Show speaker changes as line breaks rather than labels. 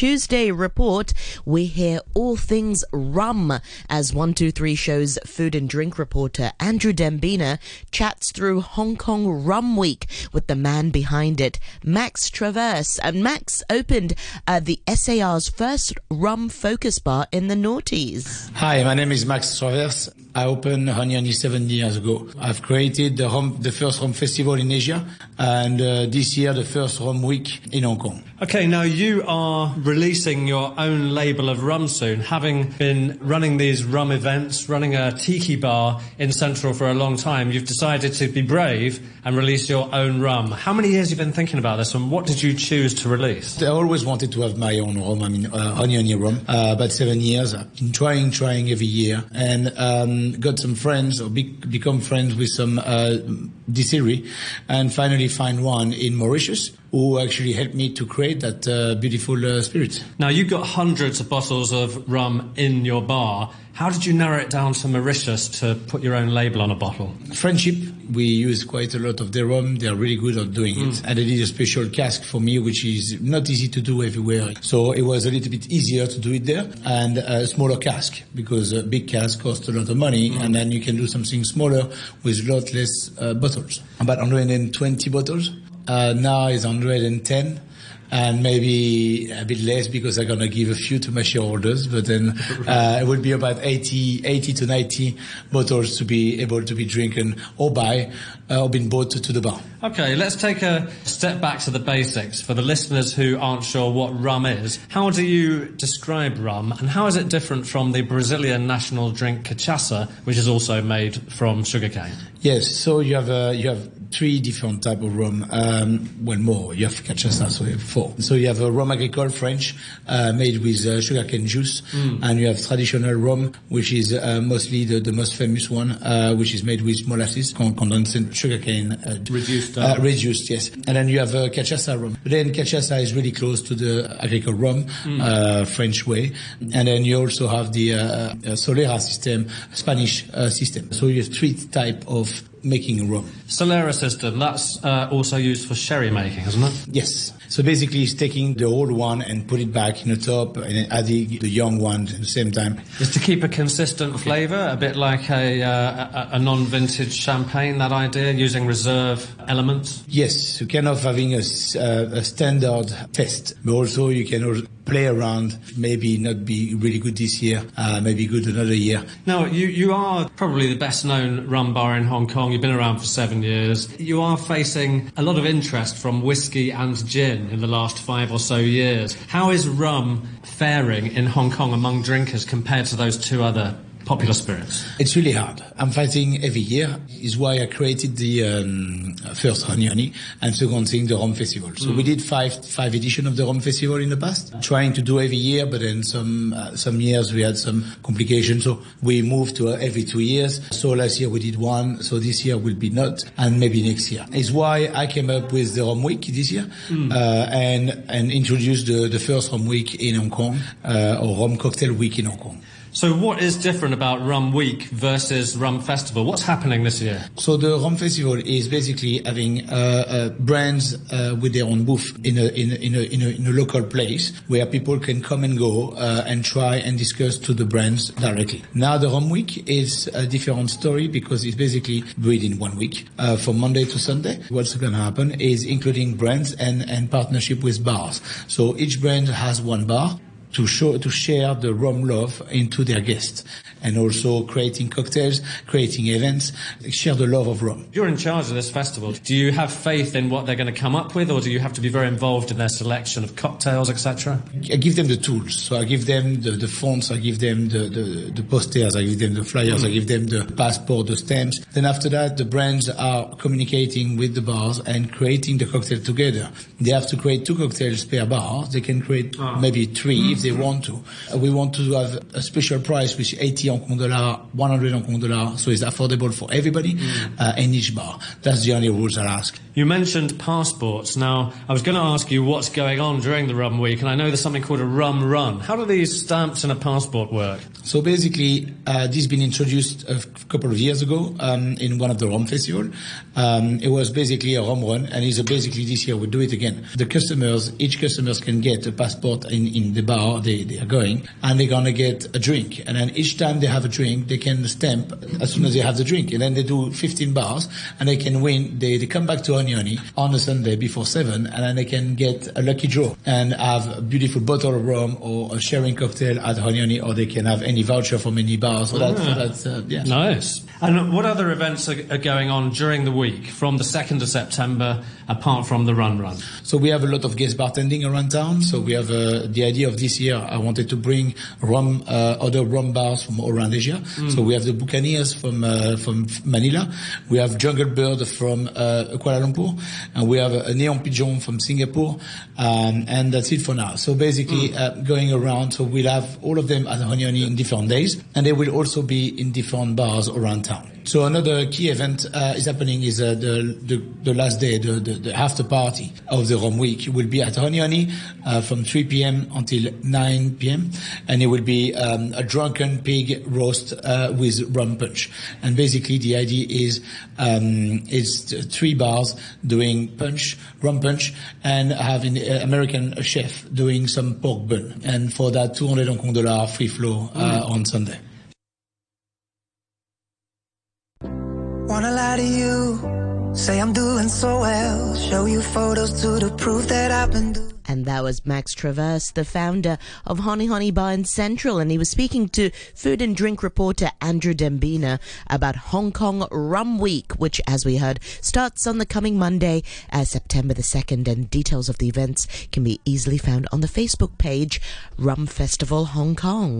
Tuesday report, we hear all things rum as 123 shows food and drink reporter Andrew Dembina chats through Hong Kong Rum Week with the man behind it, Max Traverse. And Max opened uh, the SAR's first rum focus bar in the noughties.
Hi, my name is Max Traverse. I opened Honi Honi seven years ago. I've created the, rum, the first rum festival in Asia and uh, this year the first rum week in Hong Kong.
Okay, now you are releasing your own label of rum soon, having been running these rum events, running a tiki bar in Central for a long time. You've decided to be brave and release your own rum. How many years have you been thinking about this and what did you choose to release?
I always wanted to have my own rum, I mean, uh, Honi Honi rum. Uh, about seven years. I've been trying, trying every year and um, got some friends or be- become friends with some uh, distillery and finally find one in Mauritius who actually helped me to create that uh, beautiful uh, spirit.
Now, you've got hundreds of bottles of rum in your bar. How did you narrow it down to Mauritius to put your own label on a bottle?
Friendship. We use quite a lot of their rum. They are really good at doing it.
Mm.
And they did a special cask for me, which is not easy to do everywhere. So it was a little bit easier to do it there and a smaller cask because a big cask costs a lot of money
Mm.
and then you can do something smaller with a lot less uh, bottles. About 120 bottles. Uh, now it's 110 and maybe a bit less because I'm going to give a few to my shareholders, but then uh, it would be about 80, 80 to 90 bottles to be able to be drinking or buy uh, or being bought to, to the bar.
Okay, let's take a step back to the basics for the listeners who aren't sure what rum is. How do you describe rum and how is it different from the Brazilian national drink cachaça, which is also made from sugarcane?
Yes, so you have uh, you have three different type of rum. Um, well, more. You have cachaça, so you have four. So you have a rum agricole French uh, made with uh, sugarcane juice, and you have traditional rum, which is uh, mostly the, the most famous one, uh, which is made with molasses, con- condensed sugarcane uh,
Reduced
uh, reduced, yes. And then you have uh, cachaça rum. Then cachaça is really close to the agricole rum, uh, French way. And then you also have the Solera system, Spanish uh, system. So you have three type of making a rum.
Solera system, that's uh, also used for sherry making, isn't it?
Yes. So basically, it's taking the old one and put it back in the top, and adding the young one at the same time.
Just to keep a consistent flavour, a bit like a, uh, a, a non-vintage champagne, that idea, using reserve elements?
Yes, you kind of having a, uh, a standard test, but also you can also play around. Maybe not be really good this year, uh, maybe good another year.
Now, you, you are probably the best known rum bar in Hong Kong. You've been around for seven years. You are facing a lot of interest from whiskey and gin in the last five or so years. How is rum faring in Hong Kong among drinkers compared to those two other popular spirits?
It's really hard. I'm fighting every year. Is why I created the um, first Honi Honi and second thing the Rum Festival. So we did five five edition of the Rum Festival in the past, trying to do every year, but then some uh, some years we had some complications, so we moved to uh, every two years. So last year we did one, so this year will be not, and maybe next year. Is why I came up with the Rum Week this year uh, and and introduced the the first Rum Week in Hong Kong uh, or Rum Cocktail Week in Hong Kong.
So, what is different about Rum Week versus Rum Festival? What's happening this year?
So the Rum Festival is basically having uh, uh, brands uh, with their own booth in a, in, a, in, a, in, a, in a local place where people can come and go uh, and try and discuss to the brands directly. Now the Rum Week is a different story because it's basically within one week uh, from Monday to Sunday. What's going to happen is including brands and, and partnership with bars. So each brand has one bar to show to share the rum love into their guests and also creating cocktails creating events share the love of rum
You're in charge of this festival. Do you have faith in what they're going to come up with, or do you have to be very involved in their selection of cocktails, etc.?
I give them the tools. So I give them the, the fonts, I give them the, the, the posters, I give them the flyers, I give them the passport, the stamps. Then after that, the brands are communicating with the bars and creating the cocktail together. They have to create two cocktails per bar. They can create ah. maybe three if if they want to. Uh, we want to have a special price which 80 Hong Kong dollar, 100 Hong Kong dollar, so it's affordable for everybody mm. uh, in each bar. That's the only rules I ask.
You mentioned passports. Now, I was going to ask you what's going on during the Rum Week, and I know there's something called a Rum Run. How do these stamps and a passport work?
So basically, uh, this has been introduced a couple of years ago um, in one of the Rum Festival. Um, it was basically a Rum Run, and it's basically this year we do it again. The customers, each customers can get a passport in, in the bar they, they are going, and they're going to get a drink. And then each time they have a drink, they can stamp as soon as they have the drink. And then they do 15 bars, and they can win. They, they come back to Honi Honi on a Sunday before 7, and then they can get a lucky draw and have a beautiful bottle of rum or a sharing cocktail at Honi Honi, or they can have any voucher from any bar. So that's, ah. that's uh, yeah.
Nice. And what other events are, are, going on during the week from the 2nd of September, apart from the Run Run?
So we have a lot of guest bartending around town. So we have uh, the idea of this year, I wanted to bring rum, uh, other rum bars from around Asia. Mm. So we have the Buccaneers from, uh, from Manila. We have Jungle Bird from uh, Kuala Lumpur. And we have a Neon Pigeon from Singapore. Um, and that's it for now. So basically, mm. going around, so we'll have all of them at Honi Honi in different days. And they will also be in different bars around town. So another key event uh, is happening is uh, the, the, the last day, the, the, the, after party of the Rum Week It will be at Honi Honi uh, from 3 p.m. until 9 p.m. and it will be um, a drunken pig roast uh, with rum punch. And basically the idea is um, it's three bars doing punch, rum punch, and having uh, American chef doing some pork bun. And for that, 200 Hong Kong dollar free flow uh, mm. on Sunday.
Wanna lie to you, say I'm doing so well, show you photos to proof that I've been doing. And that was Max Traverse, the founder of Honi Honi Bar in Central, and he was speaking to food and drink reporter Andrew Dembina about Hong Kong Rum Week, which, as we heard, starts on the coming Monday, uh, September the 2nd, and details of the events can be easily found on the Facebook page Rum Festival Hong Kong.